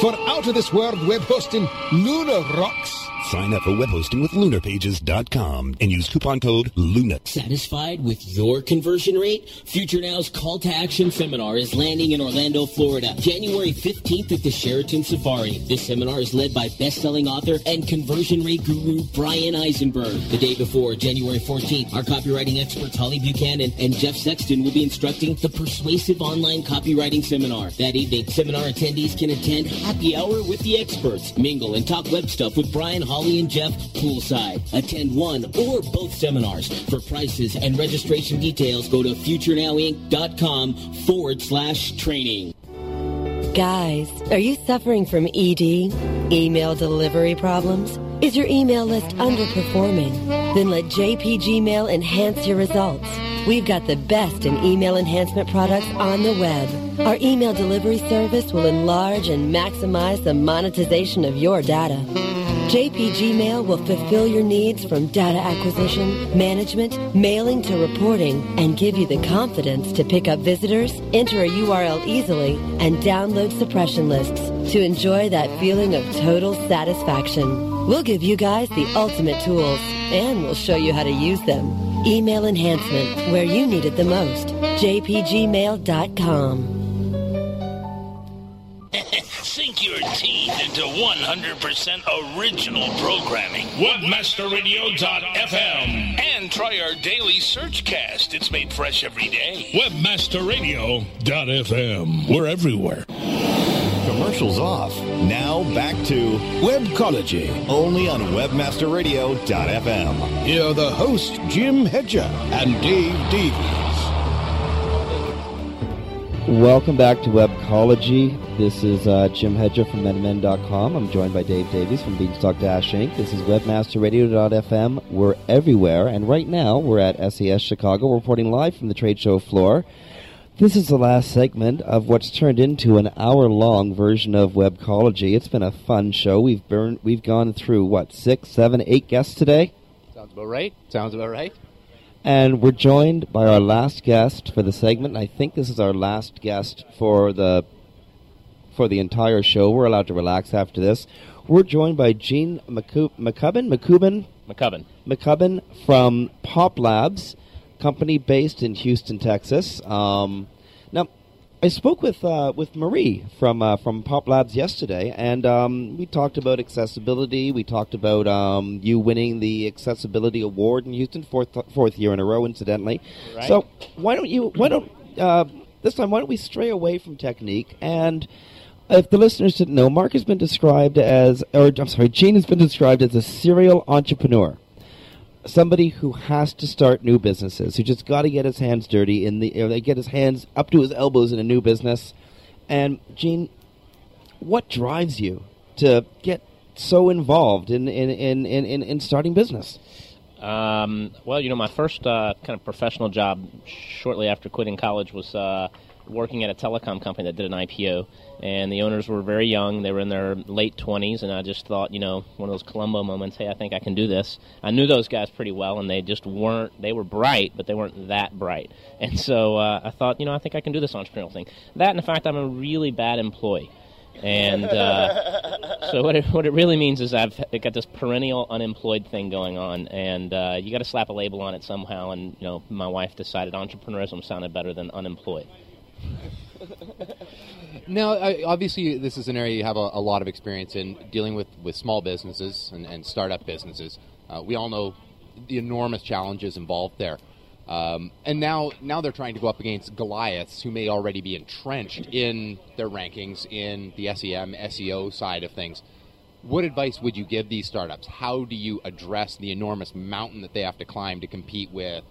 Speaker 10: For out of this world web hosting, Lunar rocks.
Speaker 7: Sign up for web hosting with lunarpages.com and use coupon code LUNA.
Speaker 13: Satisfied with your conversion rate? Future Now's Call to Action seminar is landing in Orlando, Florida, January 15th at the Sheraton Safari. This seminar is led by best-selling author and conversion rate guru Bryan Eisenberg. The day before, January 14th, our copywriting experts Holly Buchanan and Jeff Sexton will be instructing the Persuasive Online Copywriting Seminar. That evening, seminar attendees can attend happy hour with the experts, mingle and talk web stuff with Bryan, Holly, and Jeff poolside. Attend one or both seminars. For prices and registration details, go to futurenowinc.com forward slash training.
Speaker 23: Guys, are you suffering from ED? Email delivery problems? Is your email list underperforming? Then let JPG Mail enhance your results. We've got the best in email enhancement products on the web. Our email delivery service will enlarge and maximize the monetization of your data. JPG Mail will fulfill your needs from data acquisition, management, mailing to reporting, and give you the confidence to pick up visitors, enter a URL easily, and download suppression lists to enjoy that feeling of total satisfaction. We'll give you guys the ultimate tools, and we'll show you how to use them. Email enhancement where you need it the most. jpgmail.com.
Speaker 11: teeth into 100% original programming.
Speaker 12: Webmasterradio.fm.
Speaker 11: And try our daily search cast. It's made fresh every day.
Speaker 12: Webmasterradio.fm. We're everywhere.
Speaker 21: Commercials off. Now back to
Speaker 8: Webcology.
Speaker 21: only on WebmasterRadio.fm.
Speaker 8: Here are the hosts, Jim Hedger and Dave Davies.
Speaker 1: Welcome back to Webcology. This is uh, Jim Hedger from Metamend.com. I'm joined by Dave Davies from Beanstalk Dash Inc. This is WebmasterRadio.fm. We're everywhere, and right now we're at SES Chicago. Reporting live from the trade show floor. This is the last segment of what's turned into an hour-long version of Webcology. It's been a fun show. We've burned, we've gone through what six, seven, eight guests today.
Speaker 2: Sounds about right. Sounds about right.
Speaker 1: And we're joined by our last guest for the segment. I think this is our last guest for the for the entire show. We're allowed to relax after this. We're joined by Gene McCubbin, McCubbin,
Speaker 24: McCubbin.
Speaker 1: McCubbin from Pop Labs, company based in Houston, Texas. Um, now, I spoke with uh, with Marie from uh, from Pop Labs yesterday, and um, we talked about accessibility. We talked about um, you winning the accessibility award in Houston, fourth fourth year in a row, incidentally.
Speaker 24: Right.
Speaker 1: So why don't you why don't uh, this time why don't we stray away from technique and if the listeners didn't know, Mark has been described as, or I'm sorry, Gene has been described as a serial entrepreneur somebody who has to start new businesses, who just got to get his hands dirty in the, know, get his hands up to his elbows in a new business. And Gene, what drives you to get so involved in in in in, in, in starting business?
Speaker 24: Um, well, you know, my first uh, kind of professional job shortly after quitting college was uh, working at a telecom company that did an IPO. And the owners were very young; they were in their late twenties, and I just thought, you know, one of those Columbo moments. Hey, I think I can do this. I knew those guys pretty well, and they just weren't. They were bright, but they weren't that bright. <laughs> And so uh, I thought, you know, I think I can do this entrepreneurial thing. That, and the fact I'm a really bad employee. And uh, <laughs> so what it, what it really means is I've got this perennial unemployed thing going on, and uh, you got to slap a label on it somehow. And you know, my wife decided entrepreneurism sounded better than unemployed. <laughs>
Speaker 2: Now, obviously, this is an area you have a, a lot of experience in dealing with, with small businesses and, and startup businesses. Uh, we all know the enormous challenges involved there. Um, and now, now they're trying to go up against Goliaths who may already be entrenched in their rankings in the SEM, SEO side of things. What advice would you give these startups? How do you address the enormous mountain that they have to climb to compete with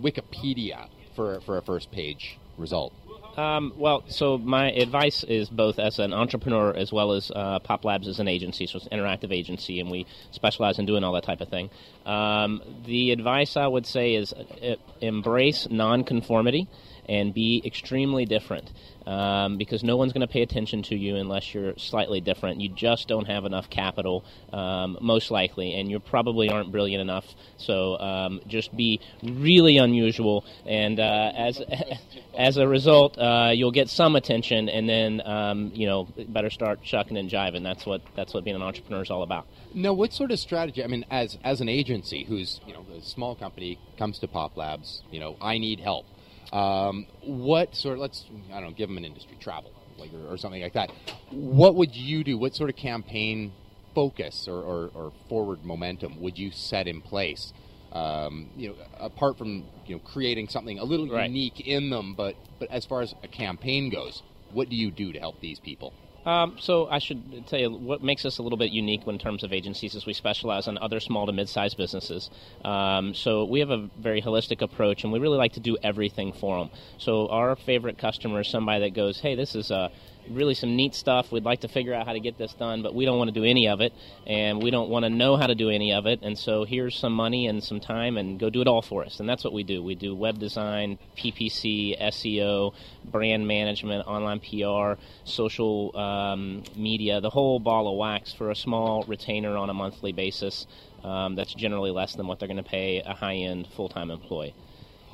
Speaker 2: Wikipedia for, for a first page result?
Speaker 24: Um, well, so my advice is both as an entrepreneur as well as uh, Pop Labs as an agency, so it's an interactive agency, and we specialize in doing all that type of thing. Um, the advice I would say is uh, embrace nonconformity and be extremely different um, because no one's going to pay attention to you unless you're slightly different. You just don't have enough capital, um, most likely, and you probably aren't brilliant enough. So um, just be really unusual, and uh, as <laughs> as a result, uh, you'll get some attention, and then um, you know better start shucking and jiving. That's what that's what being an entrepreneur is all about.
Speaker 2: Now, what sort of strategy? I mean, as as an agency who's you know a small company comes to Pop Labs, you know, I need help. Um, what sort? Let's I don't know, give them an industry travel like or, or, something like that. What would you do? What sort of campaign focus or, or, or forward momentum would you set in place? Um, you know, apart from you know creating something a little
Speaker 24: right.
Speaker 2: unique in them, but but as far as a campaign goes, what do you do to help these people?
Speaker 24: Um, so I should tell you what makes us a little bit unique in terms of agencies is we specialize in other small to mid-sized businesses. Um, so we have a very holistic approach, and we really like to do everything for them. So our favorite customer is somebody that goes, "Hey, this is a really some neat stuff. We'd like to figure out how to get this done, but we don't want to do any of it, and we don't want to know how to do any of it. And so here's some money and some time, and go do it all for us. And that's what we do. We do web design, PPC, SEO, brand management, online PR, social um, media, the whole ball of wax for a small retainer on a monthly basis. Um, that's generally less than what they're going to pay a high-end full-time employee.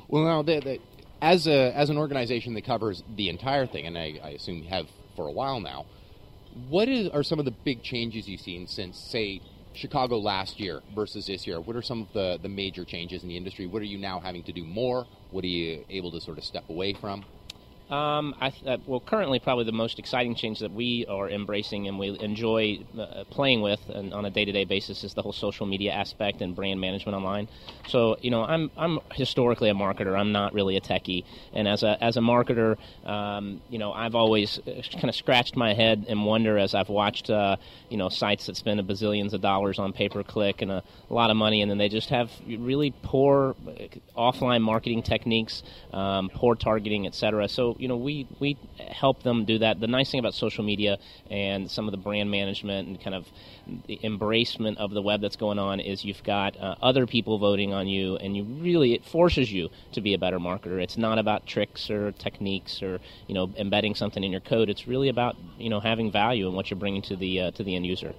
Speaker 2: Well, now, the, as a as an organization that covers the entire thing, and I, I assume you have for a while now, what is, are some of the big changes you've seen since, say, Chicago last year versus this year? What are some of the, the major changes in the industry? What are you now having to do more? What are you able to sort of step away from?
Speaker 24: Um, I, uh, well, currently, probably the most exciting change that we are embracing and we enjoy uh, playing with and on a day-to-day basis is the whole social media aspect and brand management online. So, you know, I'm I'm historically a marketer. I'm not really a techie, and as a as a marketer, um, you know, I've always uh, kind of scratched my head and wonder as I've watched, uh, you know, sites that spend bazillions of dollars on pay-per-click and a, a lot of money, and then they just have really poor uh, offline marketing techniques, um, poor targeting, etc. So you know, we we help them do that. The nice thing about social media and some of the brand management and kind of the embracement of the web that's going on is you've got uh, other people voting on you, and you really it forces you to be a better marketer. It's not about tricks or techniques or you know embedding something in your code. It's really about you know having value and what you're bringing to the uh, to the end user.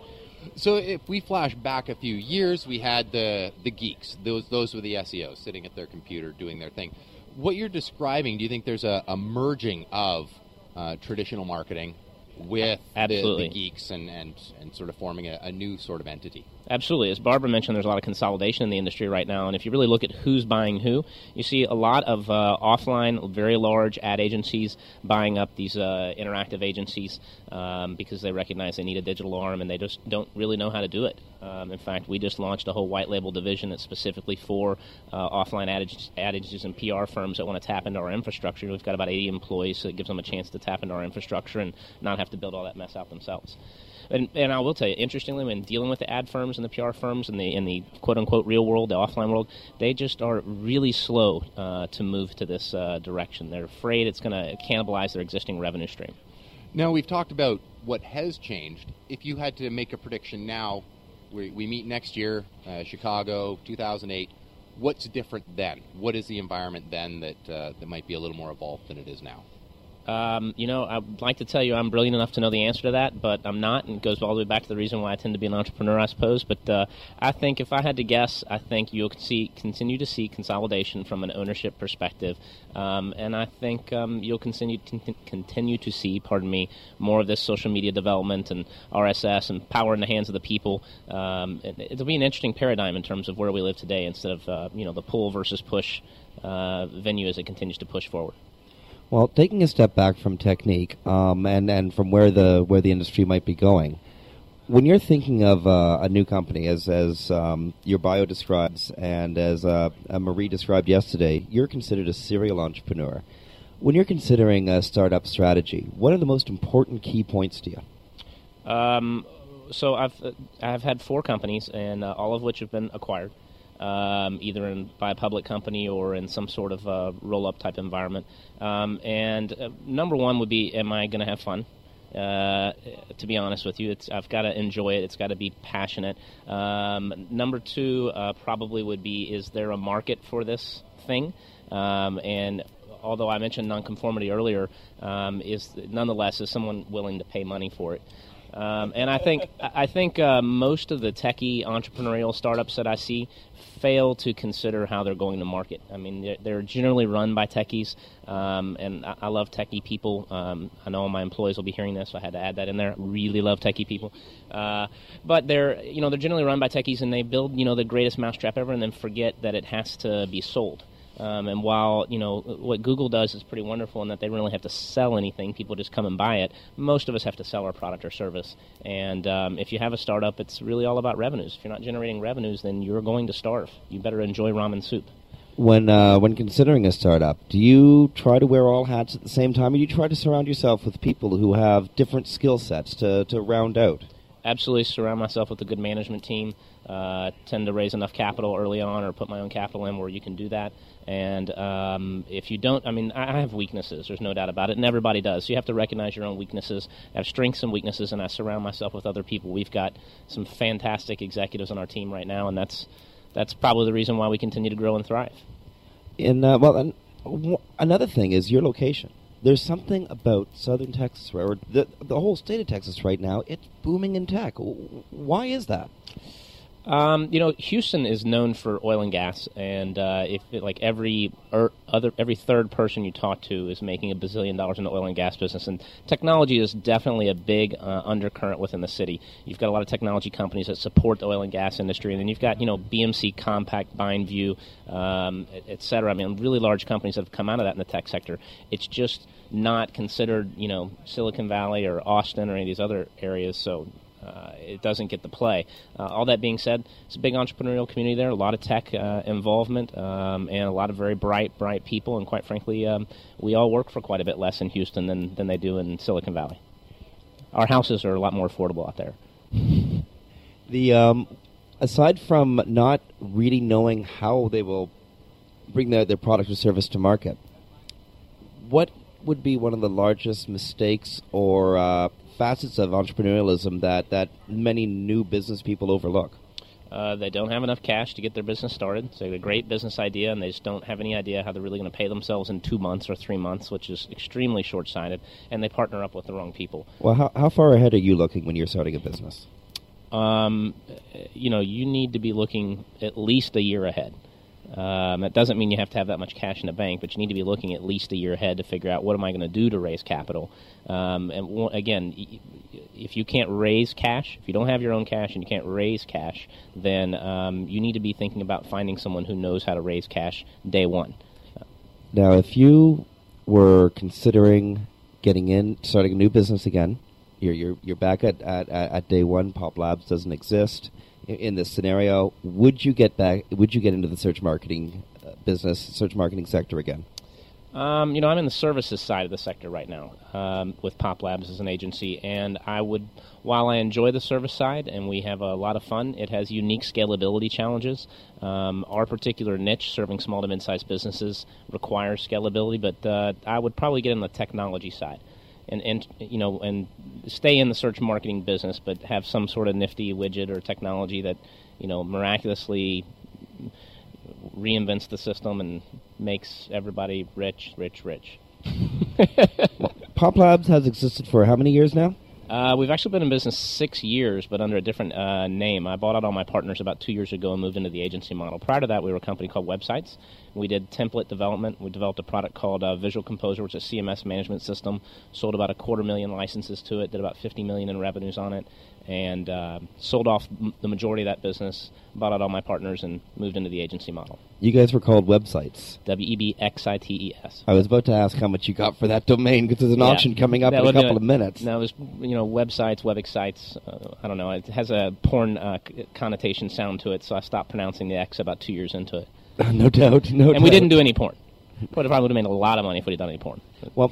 Speaker 2: So if we flash back a few years, we had the the geeks. Those those were the SEOs sitting at their computer doing their thing what you're describing, do you think there's a, a merging of uh, traditional marketing with the, the, geeks and, and, and sort of forming a, a new sort of entity?
Speaker 24: Absolutely. As Barbara mentioned, there's a lot of consolidation in the industry right now. And if you really look at who's buying who, you see a lot of uh, offline, very large ad agencies buying up these uh, interactive agencies um, because they recognize they need a digital arm and they just don't really know how to do it. Um, in fact, we just launched a whole white label division that's specifically for uh, offline ad, ad agencies and PR firms that want to tap into our infrastructure. We've got about 80 employees, so it gives them a chance to tap into our infrastructure and not have to build all that mess out themselves. And, and I will tell you, interestingly, when dealing with the ad firms and the PR firms and the in the quote unquote real world, the offline world, they just are really slow uh, to move to this uh, direction. They're afraid it's going to cannibalize their existing revenue stream.
Speaker 2: Now we've talked about what has changed. If you had to make a prediction now, we, we meet next year, uh, Chicago, 2008. What's different then? What is the environment then that uh, that might be a little more evolved than it is now?
Speaker 24: Um, you know, I'd like to tell you I'm brilliant enough to know the answer to that, but I'm not, and it goes all the way back to the reason why I tend to be an entrepreneur, I suppose. But uh, I think if I had to guess, I think you'll see continue to see consolidation from an ownership perspective, um, and I think um, you'll continue to, continue to see, pardon me, more of this social media development and RSS and power in the hands of the people. Um, it'll be an interesting paradigm in terms of where we live today, instead of uh, you know the pull versus push uh, venue as it continues to push forward.
Speaker 1: Well, taking a step back from technique um, and and from where the where the industry might be going, when you're thinking of uh, a new company, as as um, your bio describes, and as uh, Marie described yesterday, you're considered a serial entrepreneur. When you're considering a startup strategy, what are the most important key points to you?
Speaker 24: Um, so I've I've had four companies, and uh, all of which have been acquired um, either in, by a public company or in some sort of uh, roll up type environment. Um, and uh, number one would be, am I going to have fun? Uh, to be honest with you, I've got to enjoy it. It's got to be passionate. Um, number two uh, probably would be, is there a market for this thing? Um, and although I mentioned nonconformity earlier, um, is nonetheless is someone willing to pay money for it? Um, and I think I think uh, most of the techie entrepreneurial startups that I see fail to consider how they're going to market. I mean, they're, they're generally run by techies, um, and I, I, love techie people. Um, I know all my employees will be hearing this, so I had to add that in there. Really love techie people, uh, but they're you know they're generally run by techies, and they build you know the greatest mousetrap ever, and then forget that it has to be sold. Um, and while you know what Google does is pretty wonderful in that they don't really have to sell anything, people just come and buy it. Most of us have to sell our product or service. And um, if you have a startup, it's really all about revenues. If you're not generating revenues, then you're going to starve. You better enjoy ramen soup.
Speaker 1: When uh, when considering a startup, do you try to wear all hats at the same time, or do you try to surround yourself with people who have different skill sets to, to round out?
Speaker 24: Absolutely, surround myself with a good management team uh, tend to raise enough capital early on or put my own capital in where you can do that. And um, if you don't, I mean, I have weaknesses. There's no doubt about it, and everybody does. So you have to recognize your own weaknesses. I have strengths and weaknesses, and I surround myself with other people. We've got some fantastic executives on our team right now, and that's that's probably the reason why we continue to grow and thrive.
Speaker 1: And uh, well, and w- another thing is your location. There's something about Southern Texas, or the the whole state of Texas right now. It's booming in tech. Why is that?
Speaker 24: Um, you know, Houston is known for oil and gas, and uh, if like every er, other every third person you talk to is making a bazillion dollars in the oil and gas business, and technology is definitely a big uh, undercurrent within the city. You've got a lot of technology companies that support the oil and gas industry, and then you've got you know BMC, Compaq, BindView, um, et, et cetera. I mean, really large companies that have come out of that in the tech sector. It's just not considered, you know, Silicon Valley or Austin or any of these other areas. So uh, it doesn't get the play. Uh, all that being said, it's a big entrepreneurial community there, a lot of tech uh, involvement, um, and a lot of very bright, bright people. And quite frankly, um, we all work for quite a bit less in Houston than, than they do in Silicon Valley. Our houses are a lot more affordable out there. <laughs>
Speaker 1: The um, aside from not really knowing how they will bring their, their product or service to market, what would be one of the largest mistakes or uh, facets of entrepreneurialism that, that many new business people overlook?
Speaker 24: Uh, they don't have enough cash to get their business started. So they have a great business idea, and they just don't have any idea how they're really going to pay themselves in two months or three months, which is extremely short-sighted. And they partner up with the wrong people.
Speaker 1: Well, how, how far ahead are you looking when you're starting a business?
Speaker 24: Um, you know, you need to be looking at least a year ahead. Um, it doesn't mean you have to have that much cash in the bank, but you need to be looking at least a year ahead to figure out what am I going to do to raise capital. Um, and w- again, if you can't raise cash, if you don't have your own cash and you can't raise cash, then um, you need to be thinking about finding someone who knows how to raise cash day one.
Speaker 1: Now, if you were considering getting in, starting a new business again, you're you're, you're back at, at, at day one. Pop Labs doesn't exist in, this scenario. Would you get back? Would you get into the search marketing uh, business, search marketing sector again?
Speaker 24: Um, you know, I'm in the services side of the sector right now um, with Pop Labs as an agency, and I would, while I enjoy the service side and we have a lot of fun, it has unique scalability challenges. Um, our particular niche, serving small to mid-sized businesses, requires scalability, but uh, I would probably get in the technology side. And, and you know and stay in the search marketing business, but have some sort of nifty widget or technology that you know miraculously reinvents the system and makes everybody rich, rich, rich. <laughs>
Speaker 1: Pop Labs has existed for how many years now?
Speaker 24: Uh, we've actually been in business six years, but under a different uh, name. I bought out all my partners about two years ago and moved into the agency model. Prior to that, we were a company called Websites. We did template development. We developed a product called uh, Visual Composer, which is a CMS management system. Sold about a quarter million licenses to it. Did about 50 million in revenues on it, and uh, sold off m- the majority of that business. Bought out all my partners and moved into the agency model.
Speaker 1: You guys were called websites.
Speaker 24: W e b x i t e s.
Speaker 1: I was about to ask how much you got for that domain because there's an
Speaker 24: Yeah.
Speaker 1: auction coming up
Speaker 24: That
Speaker 1: in a couple of minutes.
Speaker 24: No, there's you know websites, web sites. Uh, I don't know. It has a porn uh, connotation sound to it, so I stopped pronouncing the X about two years into it. <laughs>
Speaker 1: no doubt, no
Speaker 24: and we didn't do any porn. Would have probably would have made a lot of money if we'd done any porn.
Speaker 1: Well,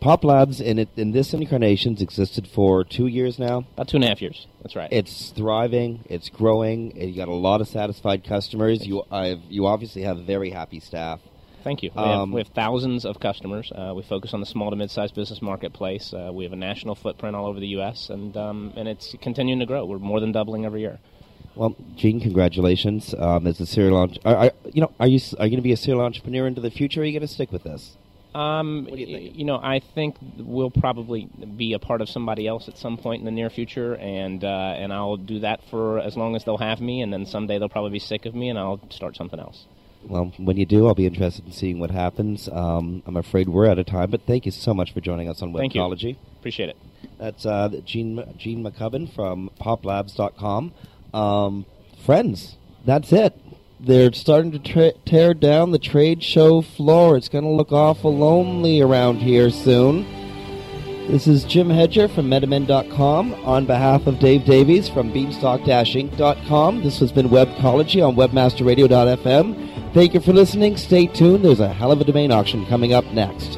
Speaker 1: Pop Labs in it in this incarnations existed for two years now.
Speaker 24: About two and a half years. That's right.
Speaker 1: It's thriving. It's growing. You got a lot of satisfied customers. You I've, you obviously have very happy staff.
Speaker 24: Thank you. We,
Speaker 1: Um,
Speaker 24: have, we have thousands of customers. Uh, we focus on the small to mid-sized business marketplace. Uh, we have a national footprint all over the U.S. and um, and it's continuing to grow. We're more than doubling every year.
Speaker 1: Well, Gene, congratulations um, as a serial entre- are, are, You know, are you are you going to be a serial entrepreneur into the future? Or are you going to stick with this?
Speaker 24: Um, you, know, I think we'll probably be a part of somebody else at some point in the near future, and uh, and I'll do that for as long as they'll have me, and then someday they'll probably be sick of me, and I'll start something else.
Speaker 1: Well, when you do, I'll be interested in seeing what happens. Um, I'm afraid we're out of time, but thank you so much for joining us on
Speaker 24: Thank you. Appreciate it.
Speaker 1: That's uh, Gene Gene McCubbin from PopLabs.com. Um, friends, that's it. They're starting to tra- tear down the trade show floor. It's going to look awful lonely around here soon. This is Jim Hedger from Metamend.com on behalf of Dave Davies from Beanstalk-Inc.com. This has been Webcology on WebmasterRadio.fm. Thank you for listening. Stay tuned. There's a hell of a domain auction coming up next.